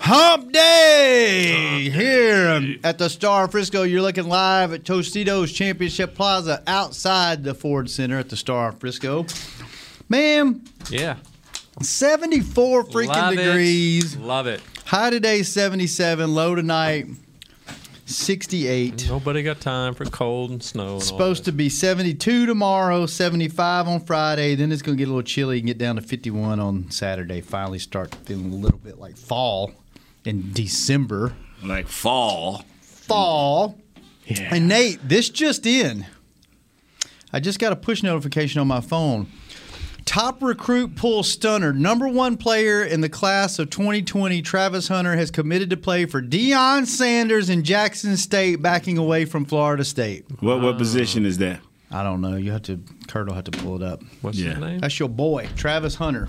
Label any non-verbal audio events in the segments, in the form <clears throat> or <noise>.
Hump Day here at the Star Frisco. You're looking live at Tostitos Championship Plaza outside the Ford Center at the Star Frisco. Man, Yeah. 74 freaking Love it. degrees. Love it. High today 77, low tonight 68. Nobody got time for cold and snow. And Supposed to be 72 tomorrow, 75 on Friday. Then it's going to get a little chilly and get down to 51 on Saturday. Finally start feeling a little bit like fall in December. Like fall. Fall. Yeah. And Nate, this just in. I just got a push notification on my phone. Top recruit pool stunner. Number one player in the class of 2020, Travis Hunter, has committed to play for Deion Sanders in Jackson State, backing away from Florida State. What what position is that? I don't know. You have to, Kurt will have to pull it up. What's Yeah. his name? That's your boy, Travis Hunter.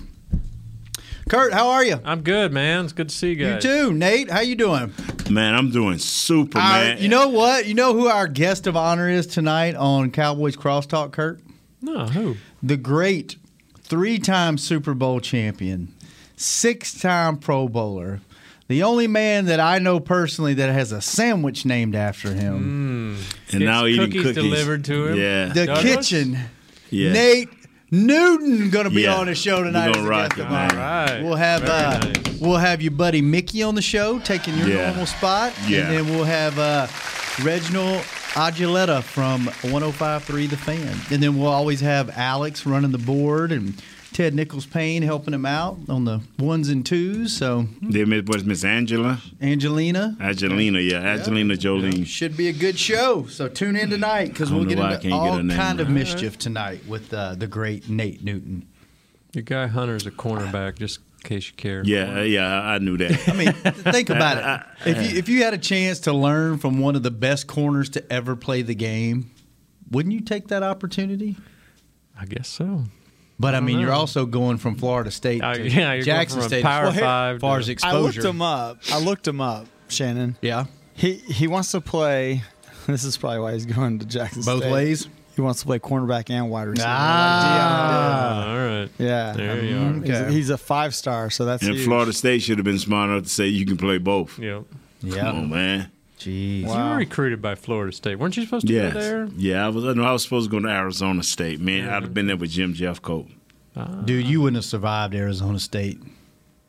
Kurt, how are you? I'm good, man. It's good to see you You too, Nate. How you doing? Man, I'm doing super, Our- man. you know what? You know who our guest of honor is tonight on Cowboys Crosstalk, Kurt? No, who? The great three-time Super Bowl champion, six-time Pro Bowler, the only man that I know personally that has a sandwich named after him. and now Gets eating cookies cookies delivered to him? Yeah. The Douglas? kitchen. yeah. Nate Newton going to be Yeah. on the show tonight. gonna as a rock it, man. All right. We'll have uh, nice. we'll have your buddy Mickey on the show, taking your Yeah. normal spot, Yeah. and then we'll have uh, Reginald Agiletta from 105.3 The Fan, and then we'll always have Alex running the board and Ted Nichols Payne helping him out on the ones and twos. So There was Miss Angela. Angelina. Angelina, yeah. Angelina Jolie. Should be a good show. So tune in tonight because we'll don't get know why I into can't get all her kind of right. mischief tonight with uh, the great Nate Newton. The guy Hunter's a cornerback, just in case you care. Yeah, yeah, I knew that. I mean, <laughs> think about it. If you if you had a chance to learn from one of the best corners to ever play the game, wouldn't you take that opportunity? I guess so. But I, mean, know. you're also going from Florida State Uh, to yeah, you're going Jackson from State. Power as far- Five as far as I exposure. I looked him up. I looked him up, Shannon. Yeah, He he wants to play. <laughs> This is probably why he's going to Jackson both State. ways. He wants to play cornerback and wide receiver. Ah. all right. like Deion did. yeah. There you Um, are. he's, Okay. he's a five star, so that's and huge. Florida State should have been smart enough to say you can play both. Yep. Come on, Yeah, man. jeez. You were recruited by Florida State. Weren't you supposed to Yes. go there? Yeah, I was. No, I was supposed to go to Arizona State. Man, I'd have been there with Jim Jeffcoat. Dude, you wouldn't have survived Arizona State.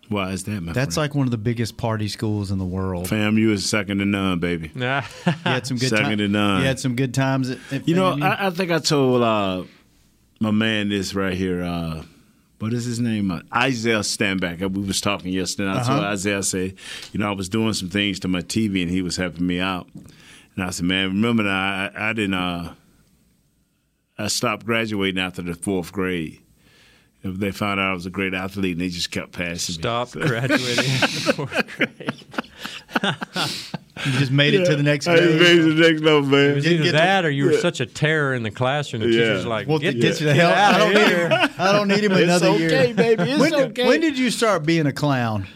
Why is that, my That's friend? like one of the biggest party schools in the world. Fam, you is second to none, baby. Nah. <laughs> You had some good Second times. to none. You had some good times. At, at You know, FAMU? I, I think I told uh, my man this right here. Uh, what is his name? Uh, Isaiah Stanback. We was talking yesterday. And I told Uh-huh. Isaiah, I said, you know, I was doing some things to my TV, and he was helping me out. And I said, man, remember that I, I didn't. Uh, I stopped graduating after the fourth grade. If they found out I was a great athlete, and they just kept passing Stopped me. graduating after fourth grade. you just made it to the next I grade. made it to the next level, man. It was either get to- that or you were such a terror in the classroom. The Yeah. teacher's like, Well, get, get, this you the hell out of here. I don't need him another year. it's okay, year. baby. It's when, okay. when did you start being a clown?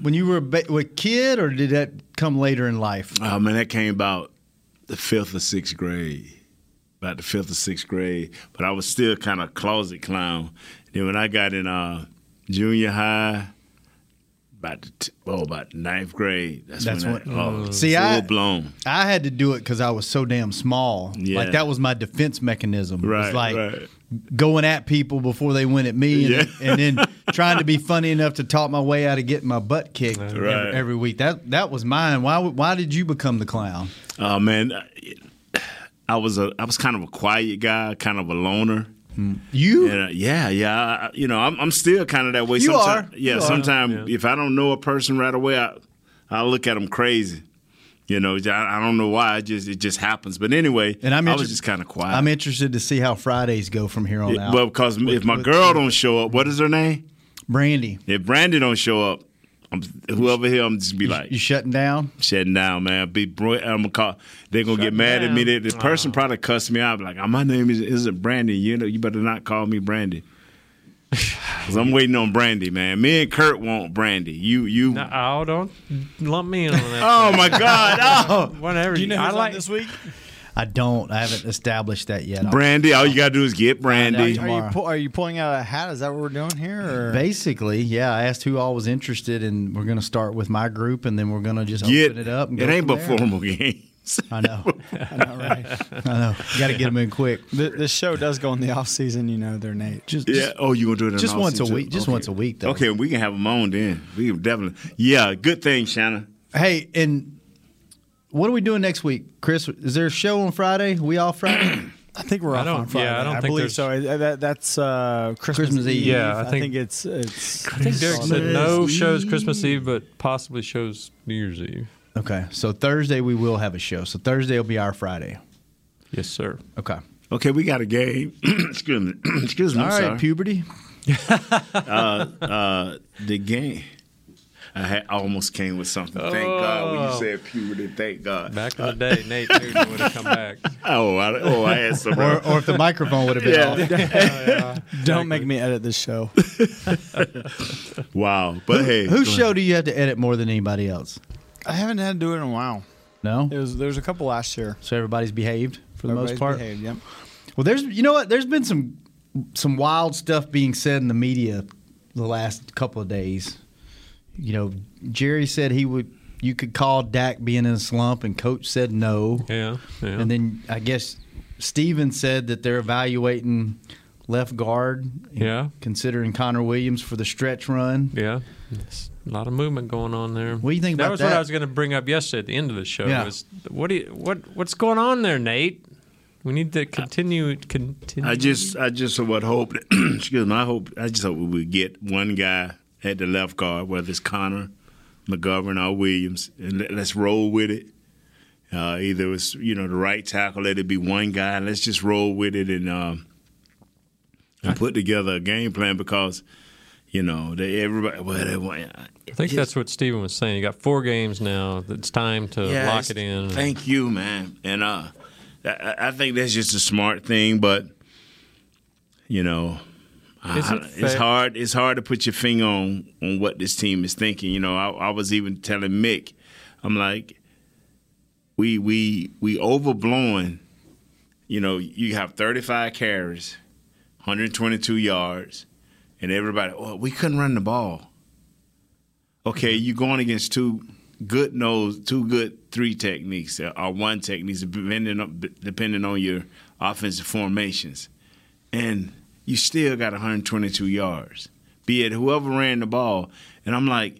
When you were a, ba- a kid, or did that come later in life? Oh man, that came about the fifth or sixth grade. About the fifth or sixth grade. But I was still kind of closet clown. Then when I got in uh, junior high, about the t- oh, about ninth grade. That's, That's when, when- I, oh, See, full I- blown. I had to do it because I was so damn small. Yeah. Like that was my defense mechanism. It was Right, like right. going at people before they went at me, and, Yeah. and then <laughs> trying to be funny enough to talk my way out of getting my butt kicked every, Right. every week. That that was mine. Why why did you become the clown? Oh man, I was a I was kind of a quiet guy, kind of a loner. You And, uh, yeah, yeah. I, I- you know, I'm, I'm still kind of that way. You Sometime- are. Yeah. You are. Sometimes if I don't know a person right away, I I look at them crazy. You know, I, I don't know why. It just it just happens. But anyway, and I'm I was just kind of quiet. I'm interested to see how Fridays go from here on Yeah, out. but because if my girl don't show up, what is her name? Brandy, If Brandy don't show up, I'm, whoever here, I'm just be like you shutting down? shutting down, man. Be bro- I'm gonna call. They're gonna get mad at me. They, the person probably cuss me out. Like, oh, my name is isn't Brandy. You know, you better not call me Brandy. <laughs> Cause I'm waiting on Brandy, man. Me and Kurt want Brandy. You, you. No, oh, don't lump me in on that. <laughs> Oh my God! <laughs> Oh, Whatever. Do you know I who's on like this week? I don't. I haven't established that yet. Brandy. All you gotta do is get Brandy. Are you, tomorrow. pu- are you pulling out a hat? Is that what we're doing here? Or? Basically, yeah. I asked who all was interested, and we're going to start with my group, and then we're going to just Get open it up. And it go ain't from but there. formal games. <laughs> I know. <laughs> I know, right? I know. You got to get them in quick. Th- this show does go in the off season. You know, they're Nate. Just, Yeah. Oh, you gonna do it? in just off once a season? week. Just Okay. once a week, though. Okay, we can have them on then. We can definitely. Yeah, good thing, Shannon. Hey, and what are we doing next week, Chris? Is there a show on Friday? We off Friday? <clears throat> I think we're I off don't- on Friday. yeah, I don't think believe there's- so. Uh, That, that's uh, Christmas, Christmas Eve. Yeah, I I think, think- it's it's. I think Derek said no Christmas shows Christmas Eve, but possibly shows New Year's Eve. okay, so Thursday we will have a show. So Thursday will be our Friday. Yes, sir. Okay. Okay, we got a game. <clears throat> Excuse me. <clears throat> Excuse me. All I'm right, sorry. puberty. <laughs> uh, the game. I had, I almost came with something. Thank God when you Oh. said puberty. Thank God. Back in the day, Nate Newton would have come back. <laughs> Oh, I, oh, I had some. Or, or if the microphone would have been Yeah. off. <laughs> Oh, Don't make me edit this show. <laughs> wow, but hey, Whose show ahead. do you have to edit more than anybody else? I haven't had to do it in a while. No. It was there was a couple last year. So everybody's behaved for the Everybody's most part. behaved, yep. Well, there's you know what? There's been some some wild stuff being said in the media the last couple of days. You know, Jerry said he would. You could call Dak being in a slump, and Coach said no. Yeah, yeah. And then I guess Steven said that they're evaluating left guard. Yeah. Considering Connor Williams for the stretch run. Yeah, It's a lot of movement going on there. What do you think about that about was that? what I was going to bring up yesterday at the end of the show. Yeah. Was what do you, what what's going on there, Nate? We need to continue. Continue. I just, I just would hope. <clears throat> excuse me. I hope. I just hope we would get one guy at the left guard, whether it's Connor, McGovern, or Williams, and let, let's roll with it. Uh, either it's you know the right tackle, let it be one guy. Let's just roll with it and um, and put together a game plan because you know they everybody. Well, they, want- I think that's what Steven was saying. You got four games now. It's time to Yeah, lock it in. Thank you, man. And uh, I, I think that's just a smart thing, but you know, It it's hard. It's hard to put your finger on on what this team is thinking. You know, I, I was even telling Mick, I'm like, we we we overblowing. You know, you have 35 carries, 122 yards, and everybody. Oh, we couldn't run the ball. Okay, you're going against two good nose, two good three techniques uh, or one techniques, depending on depending on your offensive formations, and you still got 122 yards. Be it whoever ran the ball, and I'm like,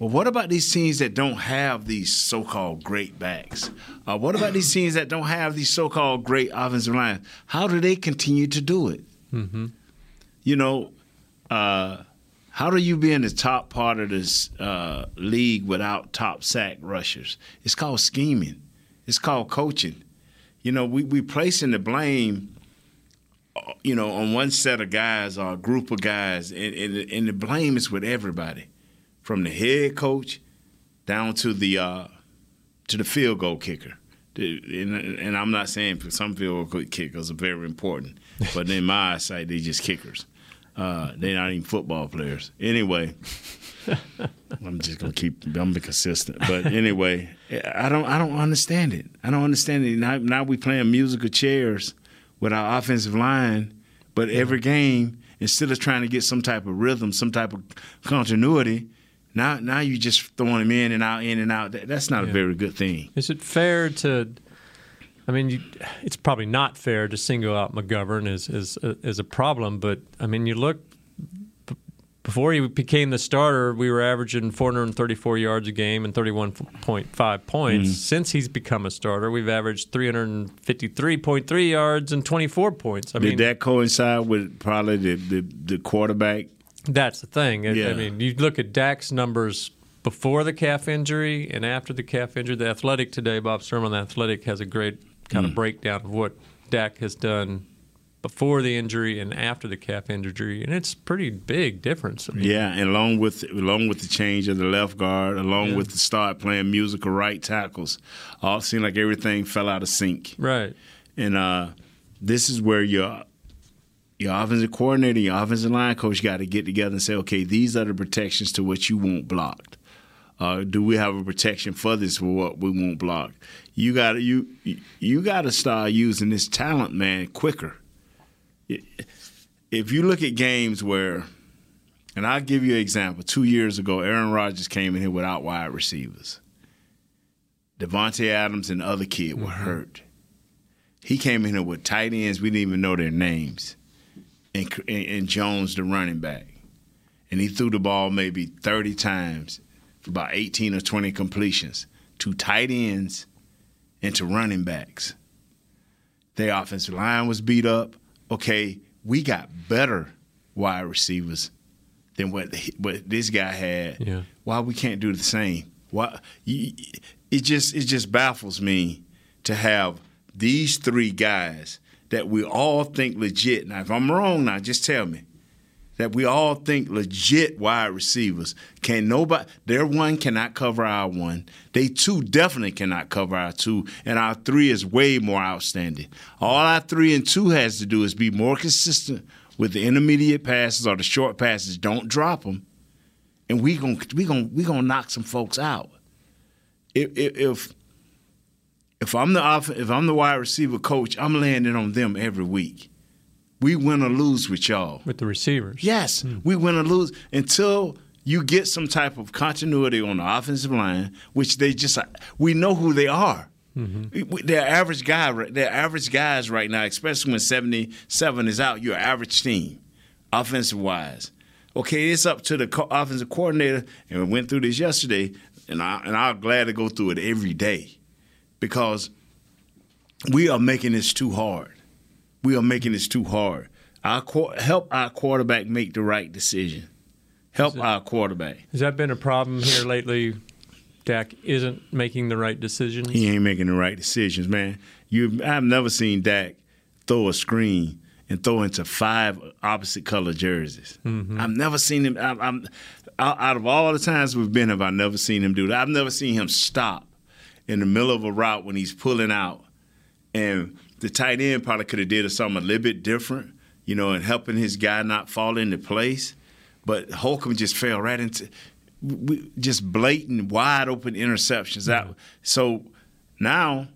well, what about these teams that don't have these so-called great backs? Uh, what about these teams that don't have these so-called great offensive lines? How do they continue to do it? Mm-hmm. you know, uh, how do you be in the top part of this uh, league without top sack rushers? It's called scheming. It's called coaching. You know, we we placing the blame, you know, on one set of guys or a group of guys, and, and, and the blame is with everybody, from the head coach down to the uh, to the field goal kicker. And, and I'm not saying for some field goal kickers are very important, <laughs> but in my eyesight, they're just kickers. Uh, they're not even football players. Anyway, <laughs> I'm just gonna keep. I'm gonna be consistent. But anyway, I don't. I don't understand it. I don't understand it. Now, now we playing musical chairs with our offensive line, but every game instead of trying to get some type of rhythm, some type of continuity, now now you just throwing them in and out, in and out. That, that's not a very good thing. Is it fair to? I mean, you, it's probably not fair to single out McGovern as as as a problem, but I mean, you look before he became the starter, we were averaging 434 yards a game and 31.5 points. Mm. Since he's become a starter, we've averaged 353.3 yards and 24 points. I Did mean, that coincide with probably the the, the quarterback? That's the thing. I- I mean, you look at Dak's numbers before the calf injury and after the calf injury. The Athletic today, Bob Sturm, the Athletic has a great kind of mm. breakdown of what Dak has done before the injury and after the calf injury, and it's pretty big difference. I mean, Yeah, and along with along with the change of the left guard, along Yeah. with the start playing musical right tackles, all seemed like everything fell out of sync. Right. And uh, this is where your your offensive coordinator, your offensive line coach got to get together and say, okay, these are the protections to what you want blocked. Uh, do we have a protection for this for what we want blocked? You got to you you got to start using this talent, man, quicker. If you look at games where, and I'll give you an example. Two years ago, Aaron Rodgers came in here without wide receivers. Davante Adams and the other kid were mm-hmm. hurt. He came in here with tight ends. We didn't even know their names. And, and, and Jones, the running back. And he threw the ball maybe 30 times for about 18 or 20 completions to tight ends and to running backs. Their offensive line was beat up. Okay, we got better wide receivers than what what this guy had. Yeah. Why we can't do the same? Why you, it just it just baffles me to have these three guys that we all think legit. Now, if I'm wrong, now just tell me that we all think legit wide receivers. Can nobody their one cannot cover our one. They two definitely cannot cover our two. And our three is way more outstanding. All our three and two has to do is be more consistent with the intermediate passes or the short passes. Don't drop them. And we gon' we gon' we gonna knock some folks out. If if if I'm the off, if I'm the wide receiver coach, I'm landing on them every week. We win or lose with y'all. With the receivers. Yes, hmm. we win or lose until you get some type of continuity on the offensive line, which they just we know who they are. Mm-hmm. We- They're average guy. They're average guys right now, especially when seventy seven is out. You're average team, offensive wise. Okay, it's up to the co- offensive coordinator, and we went through this yesterday, and I and I'm glad to go through it every day because we are making this too hard. We are making this too hard. Our help our quarterback make the right decision. Help our quarterback. Has that been a problem here lately? Dak isn't making the right decisions. He ain't making the right decisions, man. You, I've never seen Dak throw a screen and throw into five opposite color jerseys. Mm-hmm. I've never seen him. I, I'm out of all the times we've been, have I never seen him do that? I've never seen him stop in the middle of a route when he's pulling out, and the tight end probably could have did something a little bit different, you know, and helping his guy not fall into place. But Holcomb just fell right into just blatant, wide open interceptions. That so now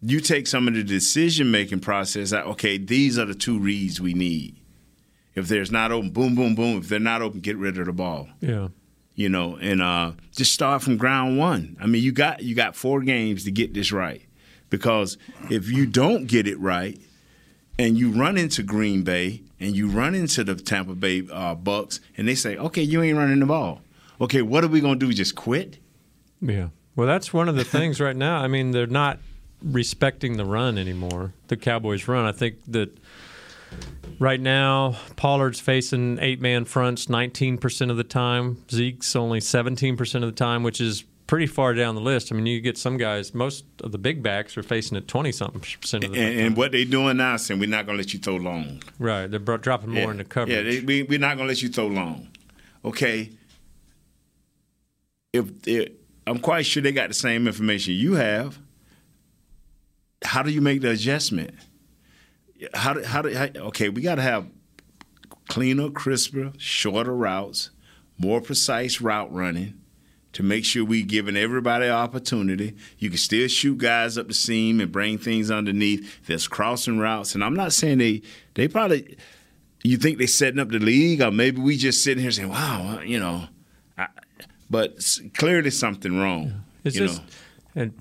you take some of the decision making process out. Okay, these are the two reads we need. If there's not open, boom, boom, boom. If they're not open, get rid of the ball. Yeah. You know, and uh, just start from ground one. I mean, you got you got four games to get this right, because if you don't get it right, and you run into Green Bay and you run into the Tampa Bay uh, Bucks, and they say, "Okay, you ain't running the ball. Okay, what are we gonna do? Just quit?" Yeah. Well, that's one of the things <laughs> right now. I mean, they're not respecting the run anymore. The Cowboys run. I think that right now Pollard's facing eight man fronts 19% of the time. Zeke's only 17% of the time, which is pretty far down the list. I mean, you get some guys, most of the big backs are facing at 20 something percent of the And, and what they doing now saying, "We're not gonna let you throw long." right. They're bro- dropping more yeah. into coverage. Yeah, they, we, we're not going to let you throw long. Okay. If, if I'm quite sure they got the same information you have, how do you make the adjustment? How do, how do how, okay? We got to have cleaner, crisper, shorter routes, more precise route running to make sure we giving everybody an opportunity. You can still shoot guys up the seam and bring things underneath. There's crossing routes, and I'm not saying they they probably. You think they setting up the league, or maybe we just sitting here saying, "Wow, you know," I, but clearly something wrong. Is you this, know, and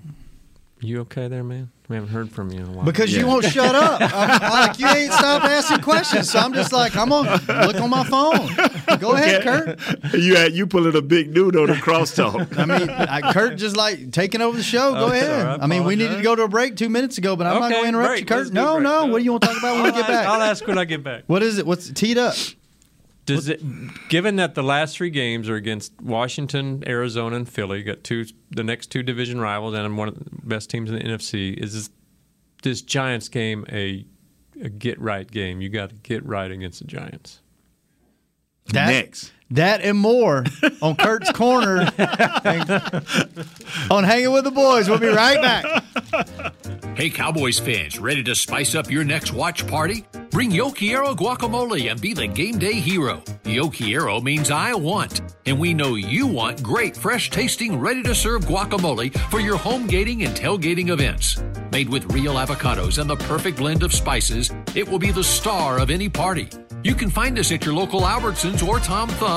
you okay there, man? We haven't heard from you in a while. Because you won't shut up. I'm, like you ain't stop asking questions, so I'm just like I'm gonna look on my phone. Go ahead, Kurt. you had you pulling a big dude on the crosstalk. I mean, I, Kurt just like taking over the show. Go Oh, ahead. sorry, I I mean, we needed to go to a break two minutes ago, but I'm not Okay, going to interrupt break. you, Kurt. Let's do No, break. no. What do you want to talk about when we I'll get ask- back? I'll ask when I get back. What is it? What's teed up? Does it, given that the last three games are against Washington, Arizona, and Philly, got two the next two division rivals, and one of the best teams in the NFC, is this, this Giants game a a get right game. You got to get right against the Giants. That, Next. That and more on Kurt's Corner <laughs> on Hanging with the Boys. We'll be right back. Hey, Cowboys fans, ready to spice up your next watch party? Bring Yo Quiero guacamole and be the game day hero. Yo Quiero means I want, and we know you want great, fresh tasting, ready to serve guacamole for your home gating and tailgating events. Made with real avocados and the perfect blend of spices, it will be the star of any party. You can find us at your local Albertsons or Tom Thumb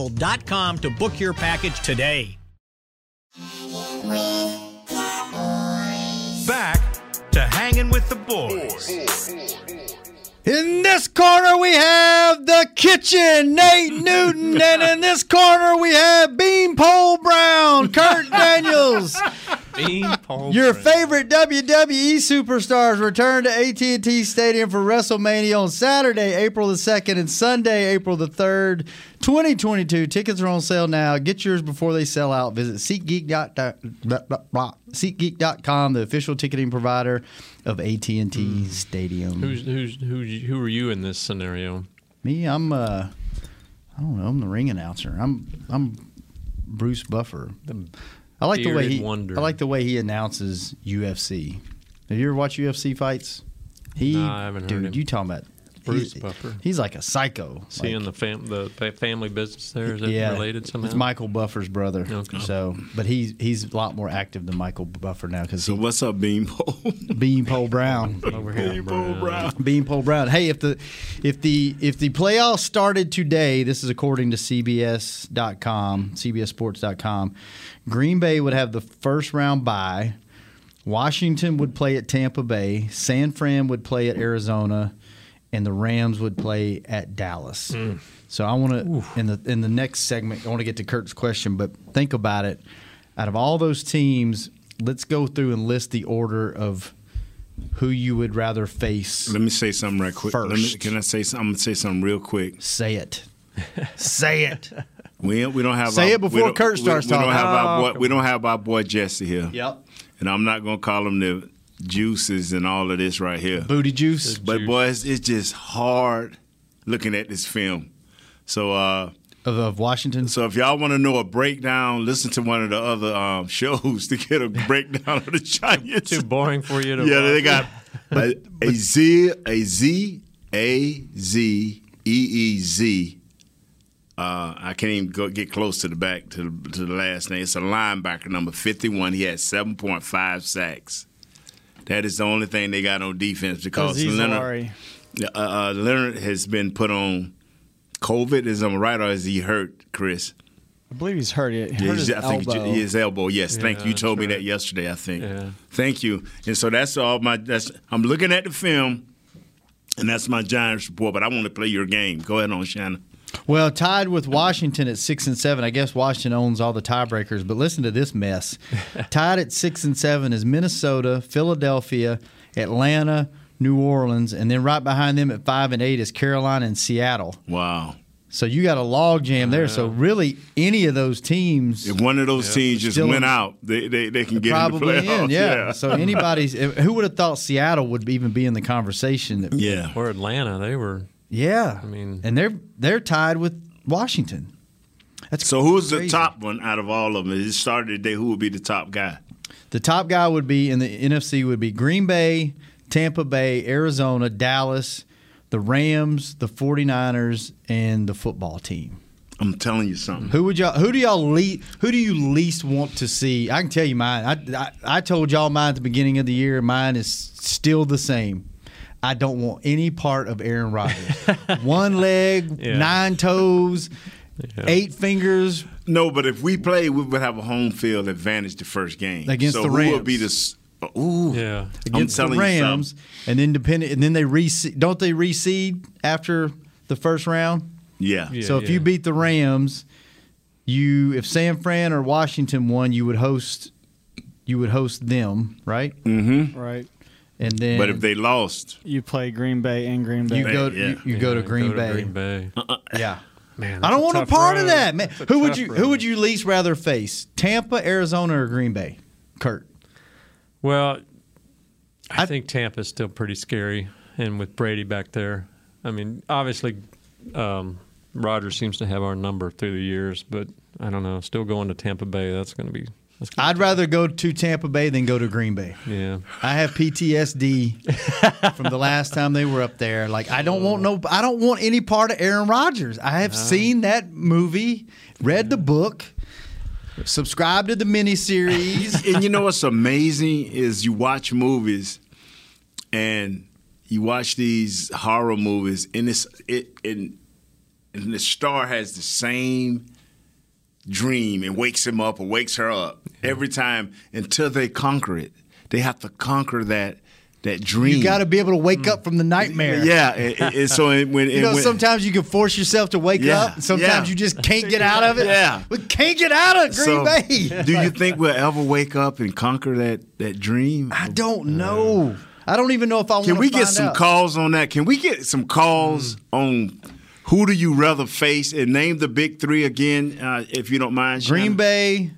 CowboysTravel.com to book your package today. Back to hanging with the boys. In this corner, we have the kitchen, Nate Newton. and in this corner, we have Beanpole Brown, Kurt <laughs> Daniels. <laughs> Your favorite WWE superstars return to AT&T Stadium for WrestleMania on Saturday, April the 2nd and Sunday, April the 3rd, 2022. Tickets are on sale now. Get yours before they sell out. Visit SeatGeek.com, SeatGeek.com the official ticketing provider of AT&T Stadium. Who's who's who? Who are you in this scenario? Me, I'm uh I don't know, I'm the ring announcer. I'm I'm Bruce Buffer. I like the way he wonder. I like the way he announces UFC. Have you ever watched UFC fights? He No, I haven't heard dude, him. you talking about Bruce he- Buffer. He's like a psycho. Is he Like, in the fam the family business there? Is it yeah, related somehow? It's Michael Buffer's brother. Okay. So, but he's he's a lot more active than Michael Buffer now because So what's up, Beanpole? <laughs> Beanpole Brown. Over here, Beanpole Brown. Beanpole Brown. Hey, if the if the if the playoffs started today, this is according to CBS.com, CBSSports.com. Green Bay would have the first round bye. Washington would play at Tampa Bay. San Fran would play at Arizona, and the Rams would play at Dallas. Mm. So I want to in the in the next segment, I want to get to Kurt's question, but think about it. Out of all those teams, let's go through and list the order of who you would rather face. Let me say something right quick. Let me, First. can I say something? I'm gonna say something real quick. Say it. <laughs> Say it. We we don't have Say our, it before Kurt starts we, oh, we. Don't have Oh, our boy, we don't have our boy Jesse here. Yep. And I'm not gonna call him the juices and all of this right here. Booty juice. But Juice. boys, it's just hard looking at this film. So uh Of, of Washington. so if y'all want to know a breakdown, listen to one of the other um, <laughs> shows to get a breakdown of the <laughs> Giants. Too boring for you to yeah, watch? they got <laughs> a, a Z a Z A Z E E Z. Uh, I can't even go get close to the back to the, to the last name. It's a linebacker number fifty one. He had seven point five sacks. That is the only thing they got on defense because Aziz Leonard, Alari. uh, uh, Leonard has been put on COVID. Is on right or is he hurt, Chris? I believe he's hurt. He hurt Yeah, his he's- I think elbow. his elbow. Yes, thank you. You told me that yesterday. I think. Yeah. Thank you. And so that's all my. That's I'm looking at the film, and that's my Giants report. But I want to play your game. Go ahead on, Shannon. Well, tied with Washington at six and seven. I guess Washington owns all the tiebreakers, but listen to this mess. <laughs> tied at six and seven is Minnesota, Philadelphia, Atlanta, New Orleans, and then right behind them at five and eight is Carolina and Seattle. Wow. So you got a log jam there. So really, any of those teams, If one of those teams just Still went in- out, they they, they can get probably in the playoffs. in. <laughs> Yeah. So anybody's who would have thought Seattle would even be in the conversation? That, yeah. Or Atlanta, they were. Yeah. I mean, and they're they're tied with Washington. That's So who's the top one out of all of them? It started today. Who would be the top guy? The top guy would be in the NFC would be Green Bay, Tampa Bay, Arizona, Dallas, the Rams, the 49ers, and the football team. I'm telling you something. Who would y'all? Who do y'all least? Who do you least want to see? I can tell you mine. I, I I told y'all mine at the beginning of the year. Mine is still the same. I don't want any part of Aaron Rodgers. One leg, <laughs> Yeah. nine toes, eight fingers. No, but if we play, we would have a home field advantage the first game Against so the Who Rams. would be the? Ooh, yeah. against the telling you Rams, and then depending, and then they reseed. Don't they reseed after the first round? Yeah. so if you beat the Rams, you if San Fran or Washington won, you would host. You would host them, right? Mm-hmm. Right. And then, But if they lost, You play Green Bay and Green Bay. you go, you, you go to Green Bay. Green Bay. Yeah. Man, I don't want a tough part of that, man. Who would you road. Who would you least rather face? Tampa, Arizona, or Green Bay? Kurt. Well, I, think Tampa's still pretty scary, and with Brady back there, I mean, obviously, um, Rodgers seems to have our number through the years, but I don't know. Still going to Tampa Bay, that's going to be. That's gonna I'd rather go to Tampa Bay than go to Green Bay. Yeah. I have PTSD <laughs> from the last time they were up there. Like I don't want no I don't want any part of Aaron Rodgers. I have seen that movie, read the book, subscribed to the miniseries. <laughs> and you know what's amazing is you watch movies and you watch these horror movies and it's it and, and the star has the same dream and wakes him up or wakes her up every time until they conquer it. They have to conquer that that dream. You got to be able to wake up from the mm. nightmare. Yeah, and, and- <laughs> so when You know, when- sometimes you can force yourself to wake Yeah, up. Sometimes yeah. you just can't get out of it. Yeah. we can't get out of Green so, Bay. <laughs> do you think we'll ever wake up and conquer that that dream? I don't know. I don't even know if I want. Can we get some out. calls on that? Can we get some calls mm. on who do you rather face and name the big three again, uh, if you don't mind? Green Shannon? Bay,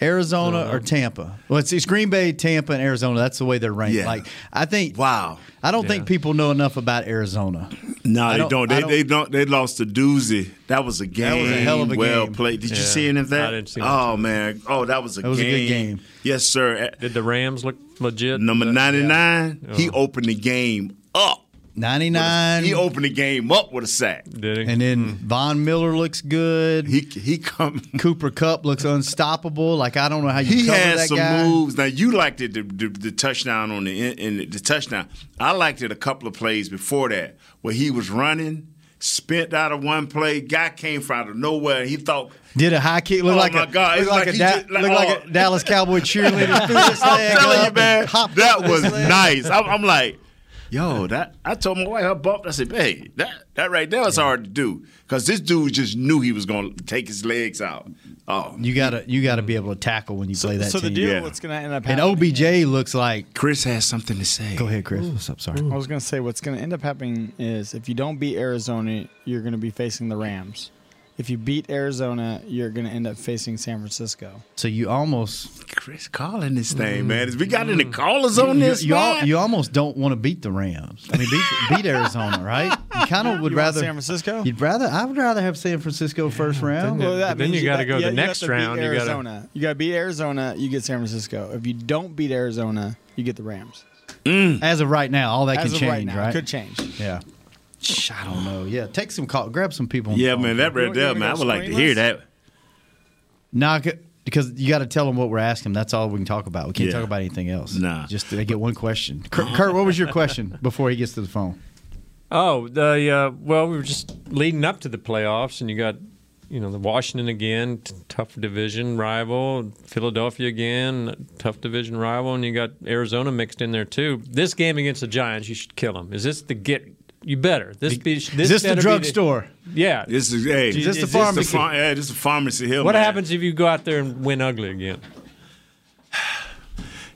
Arizona, or Tampa? Well, it's, it's Green Bay, Tampa, and Arizona. That's the way they're ranked. Yeah. Like I think. Wow. I don't Yeah. think people know enough about Arizona. No, I they don't- don't. They, don't- they don't. They lost a doozy. That was a game. That was a hell of a well game. played. Did you see any of that? I didn't see that oh man. Oh, that was a That was a good game. Yes, sir. Did the Rams look legit? Number ninety nine. Yeah. He opened the game up. Ninety nine. He opened the game up with a sack. Did he? And then mm-hmm. Von Miller looks good. He he come. <laughs> Cooper Kupp looks unstoppable. Like I don't know how you He cover had that some guy. moves. Now you liked it the, the, the touchdown on the in, in the, the touchdown. I liked it a couple of plays before that where he was running, spent out of one play. Guy came from out of nowhere. He thought. Did a high kick look Oh, like my a God. look It's like, like a da- just- like, look like oh. a Dallas Cowboy cheerleader <laughs> threw his leg I'm telling you, man, hopped that was nice. I'm, I'm like, yo, that. I told my wife her bumped. I said, hey, that that right there is hard to do because this dude just knew he was going to take his legs out. Oh, You gotta you gotta be able to tackle when you play that game. so the deal, Yeah. what's going to end up happening? and happening? OBJ looks like. Chris has something to say. Go ahead, Chris. What's up? Sorry. I was going to say what's going to end up happening is if you don't beat Arizona, you're going to be facing the Rams. If you beat Arizona, you're going to end up facing San Francisco. So you almost Chris calling this thing, man. We got any mm. callers on you, this, you, al- man? you almost don't want to beat the Rams. I mean, beat, beat <laughs> Arizona, right? You kind of would You want rather San Francisco? You'd rather. I would rather have San Francisco first round. Well, that then means you gotta go the you next have to beat round, you gotta- Arizona. You got to beat Arizona. You get San Francisco. If you don't beat Arizona, you get the Rams. Mm. As of right now, all that As can of change, right now, right? could change. Yeah. Shh, I don't know. Yeah, take some call. Grab some people. on the Yeah, phone. man, that right You there, man. I would like to screenless? hear that. Nah, because you got to tell them what we're asking. That's all we can talk about. We can't Yeah. talk about anything else. Nah. Just they get one question. Kurt, Kurt, what was your question <laughs> before he gets to the phone? Oh, the uh, well, we were just leading up to the playoffs, and you got you know the Washington again, t- tough division rival, Philadelphia again, tough division rival, and you got Arizona mixed in there too. This game against the Giants, you should kill them. Is this the get? You better. This be. This Is this the better be drugstore? yeah. This is hey, Is this the this pharmacy? phar- yeah, this is pharmacy here. what man. happens if you go out there and win ugly again?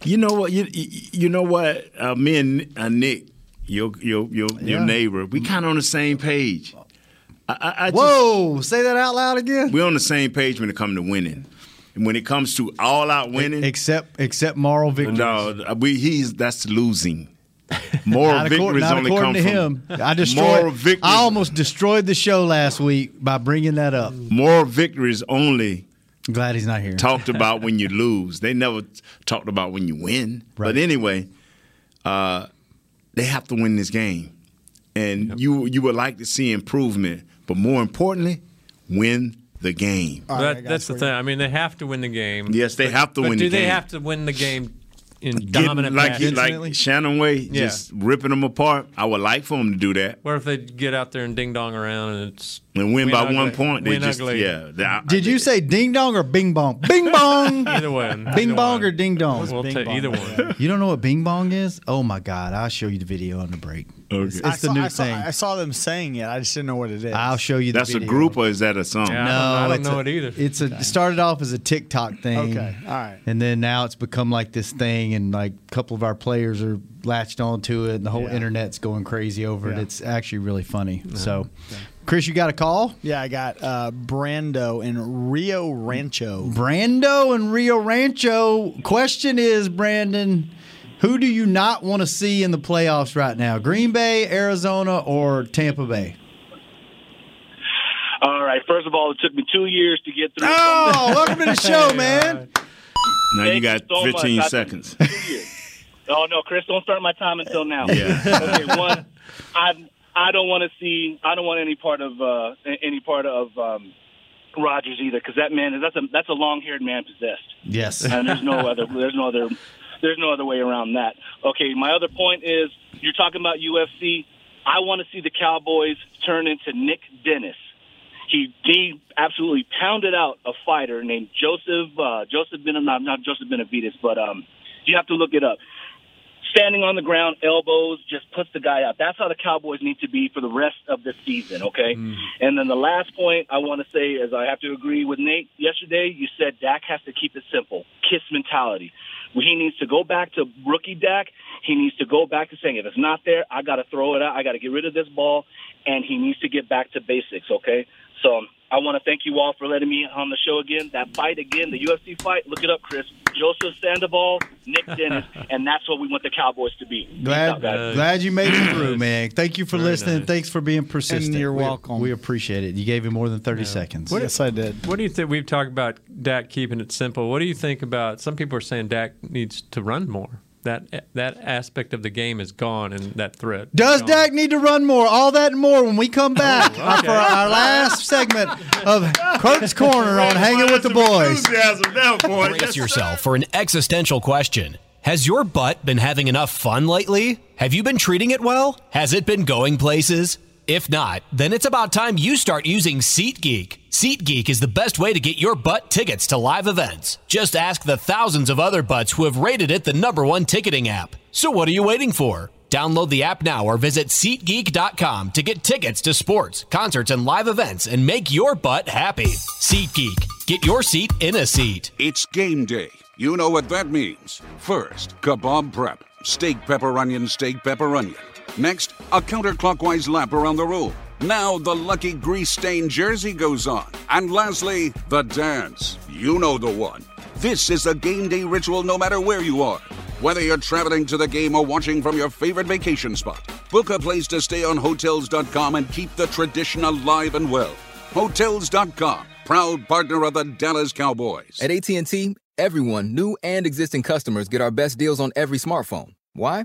You know what? You you know what? Uh, me and uh, Nick, your your your, your neighbor, we kind of on the same page. I, I, I just- Whoa! Say that out loud again. we're on the same page when it comes to winning. And when it comes to all out winning, Except except moral victory. no, we he's that's losing. <laughs> Moral Not, accord- victories not only according come to from him. I destroyed. moral victories. I almost destroyed the show last week by bringing that up. moral victories only I'm glad he's not here. talked <laughs> about when you lose. They never talked about when you win. Right. But anyway, uh, they have to win this game, and you you would like to see improvement, but more importantly, win the game. All right, that, I that's the thing. I mean, they have to win the game. Yes, they But- have to but win do the they game. have to win the game in Getting dominant like he, like Shannon Way, Yeah. just ripping them apart. I would like for them to do that What if they get out there and ding dong around and it's and win, by ugly- one point. They win just ugly. yeah. they- I- Did you say ding dong or bing bong? <laughs> Bing bong. Either one. Bing Either bong one. or ding dong? We'll Bing take bong, either one. You don't know what bing bong is? Oh my god! I'll show you the video on the break. Okay. It's, I the saw, new I saw, thing. I saw them saying it. I just didn't know what it is. I'll show you the That's a group or is that a song? Yeah. I No, don't I don't know a- it either. It's a it started off as a TikTok thing. Okay, all right. And then now it's become like this thing, and like a couple of our players are latched onto it, and the whole Yeah. internet's going crazy over it. It's actually really funny. So, Chris, you got a call? Yeah, I got uh, Brando in Rio Rancho. Brando and Rio Rancho. Question is, Brandon, who do you not want to see in the playoffs right now? Green Bay, Arizona, or Tampa Bay? All right. First of all, it took me two years to get through. Oh, welcome to the show, <laughs> man. Now Thank you got so 15 I- seconds. <laughs> Oh no, Chris, don't start my time until now. Yeah. okay. One, I I don't want to see. I don't want any part of uh, any part of um, Rodgers either, because that man is that's a that's a long haired man possessed. Yes. and there's no other there's no other there's no other way around that. Okay, my other point is you're talking about UFC. I want to see the Cowboys turn into Nick Dennis. He he absolutely pounded out a fighter named Joseph uh, Joseph Ben not not Joseph Benavidez, but um you have to look it up. Standing on the ground, elbows, just puts the guy out. That's how the Cowboys need to be for the rest of the season, okay? And then the last point I want to say is I have to agree with Nate. Yesterday, you said Dak has to keep it simple, kiss mentality. He needs to go back to rookie Dak. He needs to go back to saying, if it's not there, I got to throw it out. I got to get rid of this ball, and he needs to get back to basics, okay? So I want to thank you all for letting me on the show again. That fight again, the UFC fight, look it up, Chris. Joseph Sandoval, Nick <laughs> Dennis, and that's what we want the Cowboys to be. Glad, out, guys. glad you made it through, man. Thank you for Very listening. nice. Thanks for being persistent. And you're welcome. We appreciate it. You gave him more than 30 seconds. yes, I did. What do you think? We've talked about Dak keeping it simple. What do you think about? Some people are saying Dak needs to run more. That that aspect of the game is gone, and that threat. Does gone. Dak need to run more? All that and more when we come back Oh, uh, for our last segment of Kurt's Corner on Hanging with the Boys. Enthusiasm now, boy. Brace yourself for an existential question. Has your butt been having enough fun lately? Have you been treating it well? Has it been going places? If not, then it's about time you start using SeatGeek. SeatGeek is the best way to get your butt tickets to live events. Just ask the thousands of other butts who have rated it the number one ticketing app. So what are you waiting for? Download the app now or visit SeatGeek.com to get tickets to sports, concerts, and live events and make your butt happy. SeatGeek. Get your seat in a seat. It's game day. You know what that means. First, kebab prep. Steak, pepper, onion, steak, pepper, onion. Next, a counterclockwise lap around the room. Now the lucky grease stained jersey goes on. And lastly, the dance. You know the one. This is a game day ritual no matter where you are. Whether you're traveling to the game or watching from your favorite vacation spot, book a place to stay on Hotels.com and keep the tradition alive and well. Hotels.com, proud partner of the Dallas Cowboys. At AT&T, everyone, new and existing customers, get our best deals on every smartphone. Why?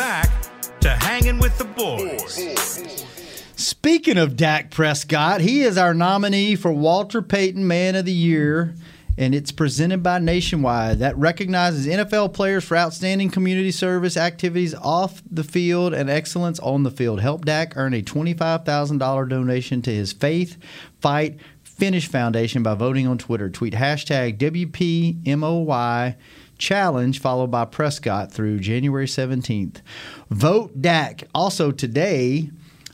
Back to hanging with the boys. Speaking of Dak Prescott, he is our nominee for Walter Payton Man of the Year, and it's presented by Nationwide. That recognizes NFL players for outstanding community service activities off the field and excellence on the field. Help Dak earn a $25,000 donation to his Faith, Fight, Finish Foundation by voting on Twitter. Tweet hashtag WPMOY challenge followed by Prescott through January 17th. Vote Dak. Also today,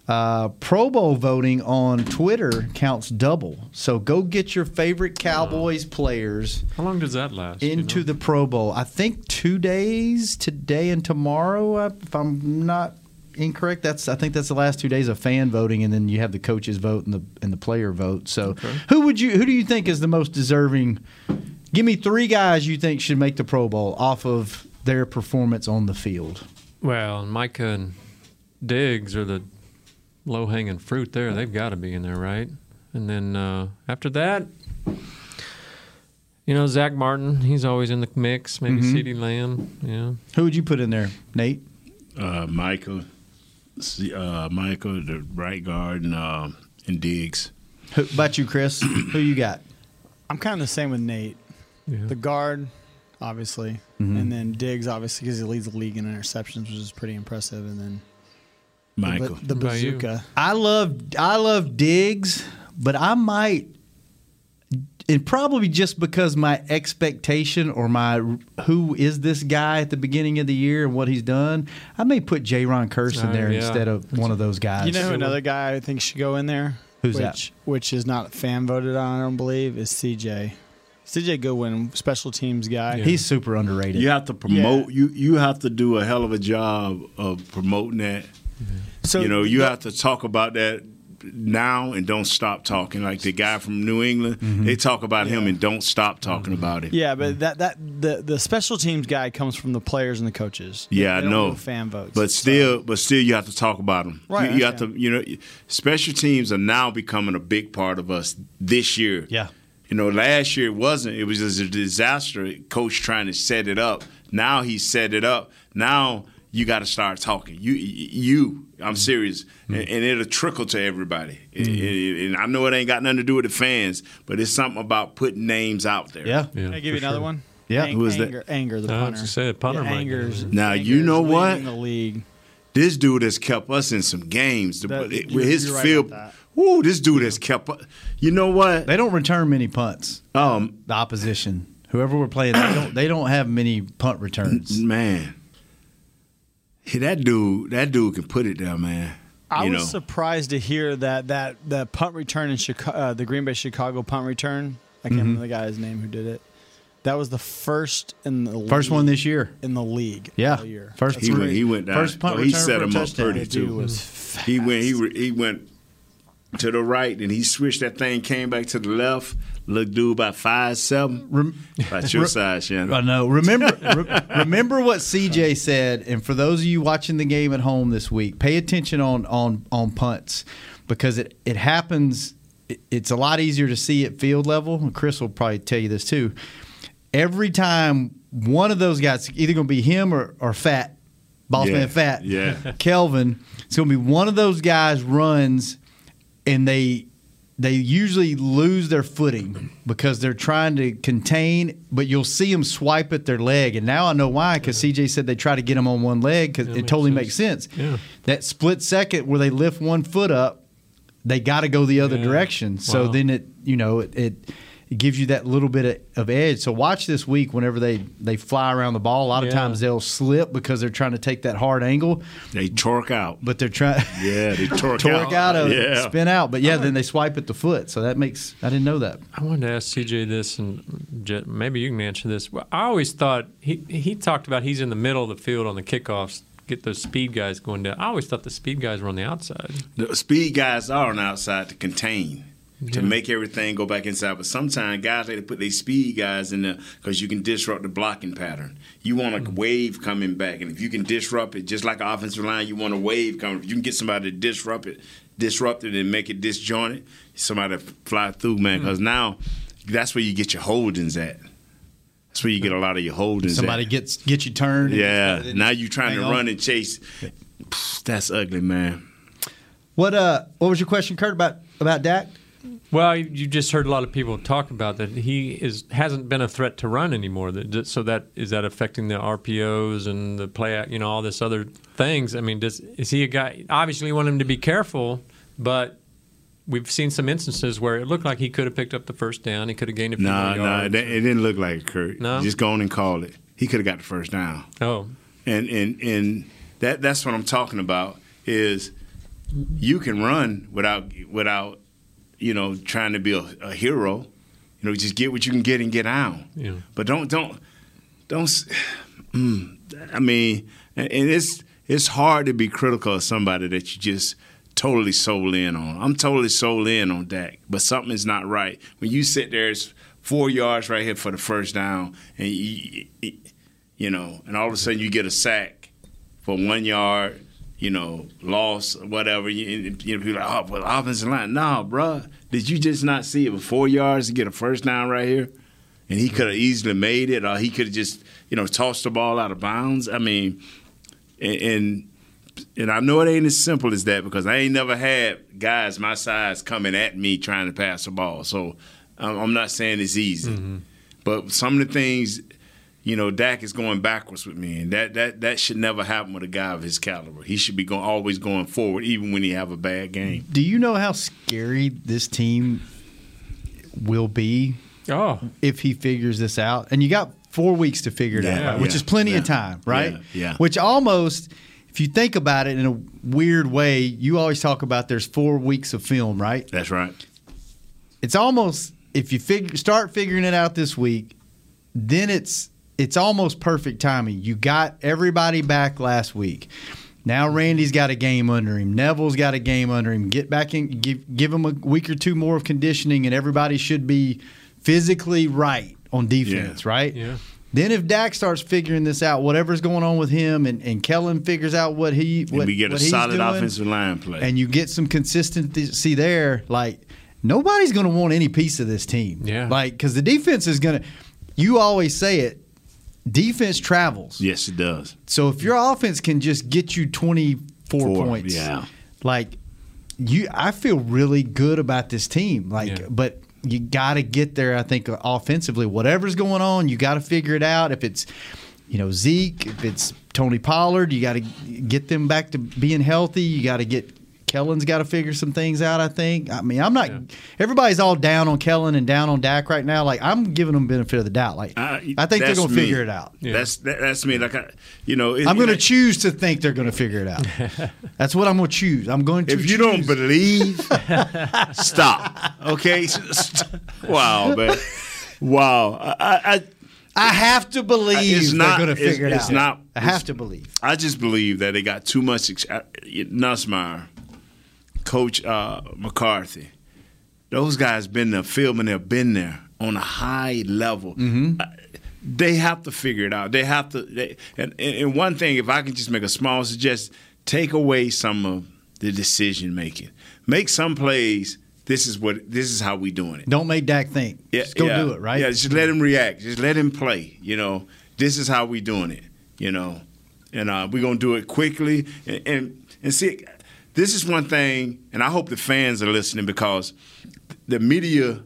uh, Pro Bowl voting on Twitter counts double. So go get your favorite Cowboys players How long does that last? you into know? the Pro Bowl. I think two days, today and tomorrow, uh, if I'm not incorrect. That's I think that's the last two days of fan voting, and then you have the coaches vote and the and the player vote. So who would you who do you think is the most deserving? Give me three guys you think should make the Pro Bowl off of their performance on the field. Well, Micah and Diggs are the low hanging fruit there. They've got to be in there, right? And then uh, after that, you know, Zack Martin, he's always in the mix. Maybe Mhm. CeeDee Lamb. Yeah. Who would you put in there, Nate? Uh, Michael, uh, Michael, the right guard, and, uh, and Diggs. Who about you, Chris? <clears throat> Who you got? I'm kind of the same with Nate. The guard, obviously, Mhm. and then Diggs, obviously, because he leads the league in interceptions, which is pretty impressive. And then Michael. the, bazooka. I love I love Diggs, but I might and probably just because my expectation or my who is this guy at the beginning of the year and what he's done, I may put Jayron Kearse in Oh, there yeah. instead of one of those guys. You know another guy I think should go in there? Who's which, that? Which is not fan voted on, I don't believe, is CJ. CJ Goodwin, special teams guy. He's super underrated. You have to promote. You you have to do a hell of a job of promoting that. So you know, you have to talk about that now and don't stop talking. Like the guy from New England, mm-hmm. they talk about him and don't stop talking mm-hmm. about it. Yeah, but that that the the special teams guy comes from the players and the coaches. Yeah, They I don't know. fan votes. But still, but still, you have to talk about them. Right, You, you have to, you know, special teams are now becoming a big part of us this year. Yeah. You know, last year it wasn't. It was just a disaster. Coach trying to set it up. Now he set it up. Now you got to start talking. You, you. I'm Mm-hmm. serious, and, and it'll trickle to everybody. And- And, and I know it ain't got nothing to do with the fans, but it's something about putting names out there. Yeah. Can I give you another one? Yeah. Ang- Who is that? anger, Anger, the I was punter. gonna say, the punter Yeah, Anger's, Now Anger's you know what? leading The league. This dude has kept us in some games. The- That- with his you're right field, about woo, this dude has kept. You know what? They don't return many punts. Um, the opposition, whoever we're playing, they don't they don't have many punt returns. Man, hey, that dude, that dude can put it there, man. I you was know, surprised to hear that that that punt return in Chicago, uh, the Green Bay Chicago punt return. I can't Mhm. remember the guy's name who did it. That was the first in the First one this year. in the league. Yeah. year. First- he went, he went down. First punt oh, he return set him up touchdown. pretty That too. He went, he re- he went to the right, and he switched that thing, came back to the left. Look, dude, about five seven. about your size, Shannon. I know. Remember, re- remember what CJ said. And for those of you watching the game at home this week, pay attention on on on punts because it it happens. it- It's a lot easier to see at field level. And Chris will probably tell you this too. Every time one of those guys, either going to be him or, or Fat, Boss Yeah, Man Fat, yeah. Kelvin, it's going to be one of those guys runs, and they they usually lose their footing because they're trying to contain, but you'll see them swipe at their leg. And now I know why, because CJ said they try to get them on one leg because it totally sense. makes sense. Yeah. That split second where they lift one foot up, they got to go the other Yeah. direction. So Wow. then it, you know, it, it it gives you that little bit of, of edge. So watch this week whenever they they fly around the ball. A lot of Yeah. times they'll slip because they're trying to take that hard angle, They torque out. but they're trying. <laughs> Yeah, they torque, <laughs> Torque out of yeah. spin out, but yeah, then they swipe at the foot. So that makes I didn't know that. I wanted to ask CJ this, and maybe you can answer this. Well, I always thought he he talked about he's in the middle of the field on the kickoffs, get those speed guys going down. I always thought the speed guys were on the outside. The speed guys are on the outside to contain. To make everything go back inside. But sometimes guys like to put their speed guys in there because you can disrupt the blocking pattern. You want a wave coming back, and if you can disrupt it, just like an offensive line, you want a wave coming. If you can get somebody to disrupt it, disrupt it, and make it disjointed, somebody to fly through, man. Because now that's where you get your holdings at. That's where you get a lot of your holdings. Somebody at. gets get you turned. Yeah. and Now you're trying to on. run and chase. That's ugly, man. What uh? What was your question, Kurt, about about Dak? Well, you- just heard a lot of people talk about that he is hasn't been a threat to run anymore. That so that is that affecting the RPOs and the play, you know, all this other things. I mean, does is he a guy? Obviously, you want him to be careful, but we've seen some instances where it looked like he could have picked up the first down. He could have gained a few Nah, more nah, yards. it, it didn't look like it, Kurt. No? just go on and call it. He could have got the first down. Oh, and and and that that's what I'm talking about. Is you can run without without you know trying to be a, a hero. You know, just get what you can get and get out. Yeah. But don't don't don't. <sighs> Mm, I mean, and, and it's it's hard to be critical of somebody that you just totally sold in on. I'm totally sold in on Dak, but something is not right when you sit there. It's four yards right here for the first down, and you, you know, and all of a sudden you get a sack for one yard. You know, loss, whatever. You, you know, people are like, oh, well, offensive line. No, bruh. Did you just not see it with four yards to get a first down right here? and he could have easily made it, or he could have just you know tossed the ball out of bounds. I mean, and, and and I know it ain't as simple as that because I ain't never had guys my size coming at me trying to pass the ball. So I'm I'm not saying it's easy, mm-hmm. but some of the things. You know, Dak is going backwards with me, and that, that, that should never happen with a guy of his caliber. He should be going, always going forward, even when he have a bad game. Do you know how scary this team will be? Oh, if he figures this out, and you got four weeks to figure it Yeah, out, right? which yeah, is plenty yeah, of time, right? yeah, yeah. Which almost, if you think about it in a weird way, you always talk about there's four weeks of film, right? That's right. It's almost if you figure start figuring it out this week, then it's it's almost perfect timing. You got everybody back last week. Now Randy's got a game under him. Neville's got a game under him. Get back in, give give him a week or two more of conditioning, and everybody should be physically right on defense, right? Yeah. Then if Dak starts figuring this out, whatever's going on with him, and, and Kellen figures out what he And we get a solid doing, offensive line play. and you get some consistency there, like nobody's going to want any piece of this team. Yeah. Like because the defense is going to. You always say it. Defense travels. yes, it does. So if your offense can just get you twenty four Four, points, yeah. like you, I feel really good about this team. Like, Yeah. but you got to get there. I think offensively, whatever's going on, you got to figure it out. If it's you know Zeke, if it's Tony Pollard, you got to get them back to being healthy. You got to get Kellen's got to figure some things out. I think. I mean, I'm not. Everybody's all down on Kellen and down on Dak right now. Like I'm giving them benefit of the doubt. Like I think they're going to figure it out. That's that, that's me. Like I, you know, it, I'm going to choose to think they're going to figure it out. <laughs> That's what I'm going to choose. I'm going to. If you don't believe, <laughs> stop. Okay. wow, man. Wow. I, I, I I have to believe it's they're going to it's- figure it it's out. not. I it's- have to believe. I just believe that they got too much. Ex- uh, Nussmeier, Coach uh, McCarthy, those guys been there, filming. They've been there on a high level. Mm-hmm. Uh, they have to figure it out. They have to. They, and, and one thing, if I can just make a small suggestion, take away some of the decision making. Make some plays. This is what. This is how we doing it. Don't make Dak think. Yeah, Just go yeah. do it, right? Yeah, just let him react. Just let him play. You know, this is how we doing it. You know, and uh, we're gonna do it quickly. And, and and see, this is one thing, and I hope the fans are listening because the media.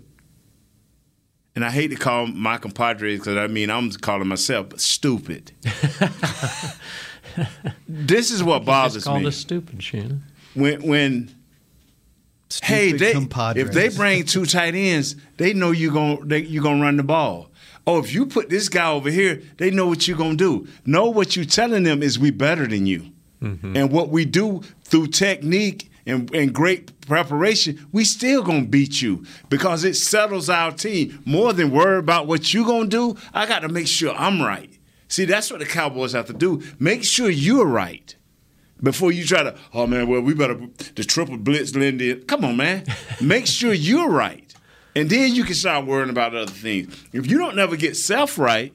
And I hate to call my compadres because I mean I'm calling myself stupid. <laughs> this is what bothers Just called me us stupid, Shannon. when when hey they compadres. if they bring two <laughs> tight ends, they know you going they, you're gonna run the ball. Oh, if you put this guy over here, they know what you're gonna do. Know what you're telling them is we better than you, mm-hmm. and what we do through technique and, and great preparation, we still gonna beat you because it settles our team more than worry about what you gonna do. I got to make sure I'm right. See, that's what the Cowboys have to do. Make sure you're right. Before you try to, oh man, well we better the triple blitz Lindy. Come on, man, <laughs> make sure you're right, and then you can start worrying about other things. If you don't never get self right,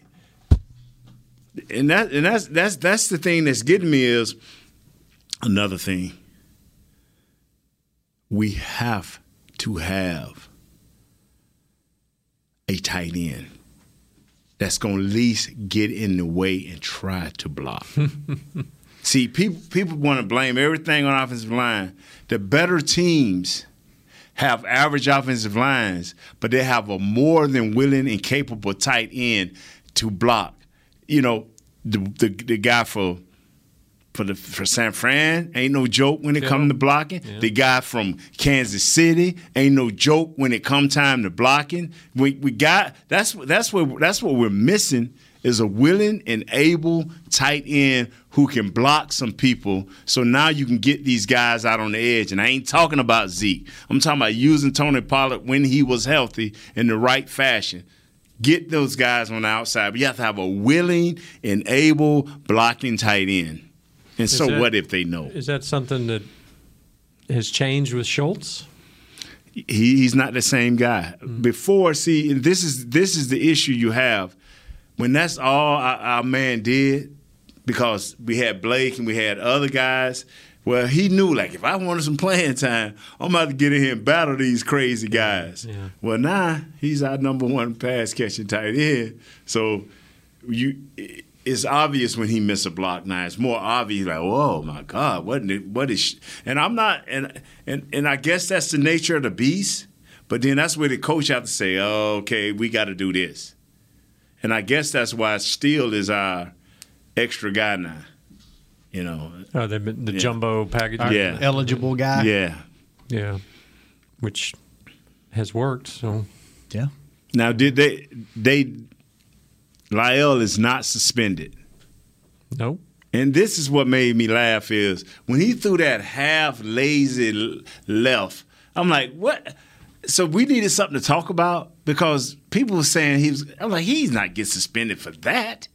and that and that's that's that's the thing that's getting me is another thing. We have to have a tight end that's going to at least get in the way and try to block. <laughs> See, people people want to blame everything on offensive line. The better teams have average offensive lines, but they have a more than willing and capable tight end to block. You know, the the, the guy for for the for San Fran ain't no joke when it Yeah. comes to blocking. Yeah. The guy from Kansas City ain't no joke when it come time to blocking. We we got that's that's what that's what we're missing is a willing and able tight end who can block some people. So now you can get these guys out on the edge. And I ain't talking about Zeke. I'm talking about using Tony Pollard when he was healthy in the right fashion. Get those guys on the outside, but you have to have a willing and able blocking tight end. And Is so, that- what if they know? Is that something that has changed with Schultz? he, he's not the same guy. Mm-hmm. Before, see, and this is this is the issue you have when that's all our, our man did because we had Blake and we had other guys. Well, he knew like if I wanted some playing time, I'm about to get in here and battle these crazy guys. Well, now he's our number one pass catching tight end. So you, it's obvious when he missed a block. Now it's more obvious like, whoa, my God, what what is? sh-" And I'm not, and and and I guess that's the nature of the beast. But then that's where the coach have to say, oh, okay, we got to do this. And I guess that's why Steele is our extra guy now. You know, Oh, the, the Yeah. jumbo package. Yeah. eligible guy. yeah. Yeah. Which has worked. So Yeah. Now, did they they Lyle is not suspended? Nope. And this is what made me laugh is when he threw that half lazy left. I'm like, what? So we needed something to talk about because people were saying he was. I'm like, he's not get suspended for that.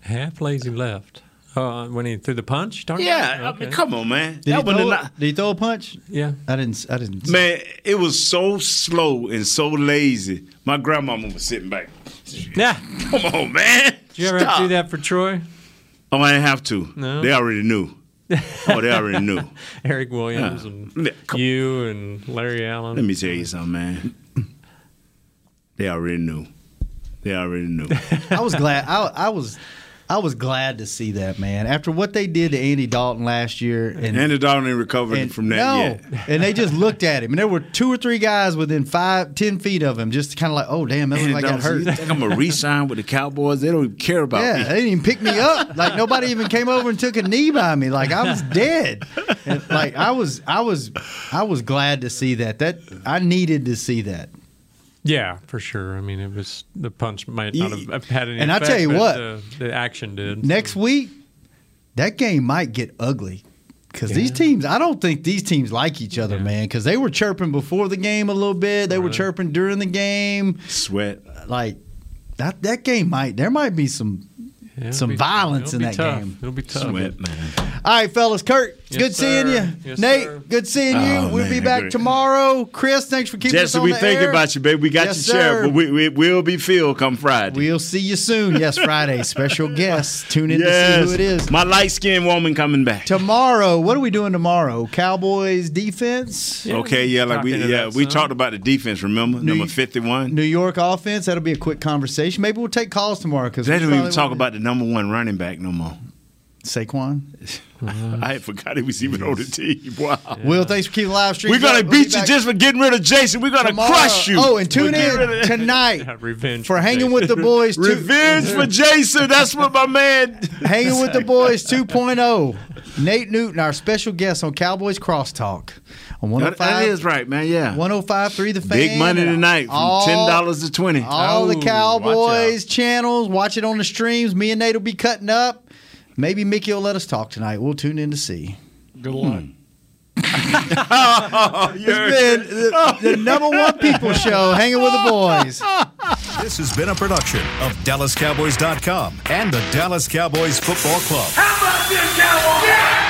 half lazy left. Uh, when he threw the punch? talking Yeah, about? I mean, come on, man. Did he, That wasn't throw, enough. did he throw a punch? Yeah. I didn't. I didn't. Man, it was so slow and so lazy. My grandmama was sitting back. Yeah. Come on, man. Did you ever have to do that for Troy? Oh, I didn't have to. No? They already knew. <laughs> Oh, they already knew. Eric Williams Yeah. and come- you and Larry Allen. Let me tell you something, man. They already knew. They already knew. <laughs> I was glad. I, I was. I was glad to see that man after what they did to Andy Dalton last year, and Andy Dalton ain't recovered and- from that no, yet. and they just looked at him, and there were two or three guys within five, ten feet of him, just kind of like, oh damn, that looked like I got hurt. You think I'm gonna re-sign with the Cowboys? They don't even care about Yeah, me. they didn't even pick me up. Like nobody even came over and took a knee by me. Like I was dead. And, like I was, I was, I was glad to see that. That I needed to see that. Yeah, for sure. I mean, it was the punch might not have had any. And I effect, tell you but what, the, the action did. Next week, that game might get ugly because these teams. I don't think these teams like each other, man. Because they were chirping before the game a little bit. They were chirping during the game. Sweat. Like that. That game might. There might be some. Yeah, some be- violence in that tough. game. It'll be tough. Sweat, man. All right, fellas. Kurt, it's Yes, good seeing you. Yes, Nate, sir. good seeing you. Oh, we'll be back great. tomorrow. Chris, thanks for keeping us Jesse, on we the thinking air. about you, baby. We got Yes, your share, sir. but we, we will be filled come Friday. We'll see you soon. Yes, <laughs> Friday. Special guest. Tune in to see who it is. my light skinned woman coming back. Tomorrow, what are we doing tomorrow? Cowboys defense? okay, yeah, like we yeah we some. talked about the defense. Remember number fifty one. New York offense. That'll be a quick conversation. Maybe we'll take calls tomorrow because They don't even talk about the number one running back no more. Saquon. <laughs> <laughs> I forgot he was even on the team. <laughs> Wow. Will, thanks for keeping the live stream. We're gonna up. We'll beat be you just for getting rid of Jason. We're gonna crush you. Oh, and tune We'll in tonight <laughs> Revenge for hanging Jason. with the boys. two- Revenge for Jason. That's what my man. Hanging with the Boys 2.0. Nate Newton, our special guest on Cowboys Crosstalk on That- 105. that oh is right, man. Yeah. 105.3 The Fan. Big money tonight from all- ten dollars to twenty. All the Oh, Cowboys channels. Watch it on the streams. Me and Nate will be cutting up. Maybe Mickey will let us talk tonight. We'll tune in to see. Good luck. Oh, <laughs> It's been the, the number one people show, hanging with the boys. This has been a production of DallasCowboys.com and the Dallas Cowboys Football Club. How about this, Cowboys? Yeah!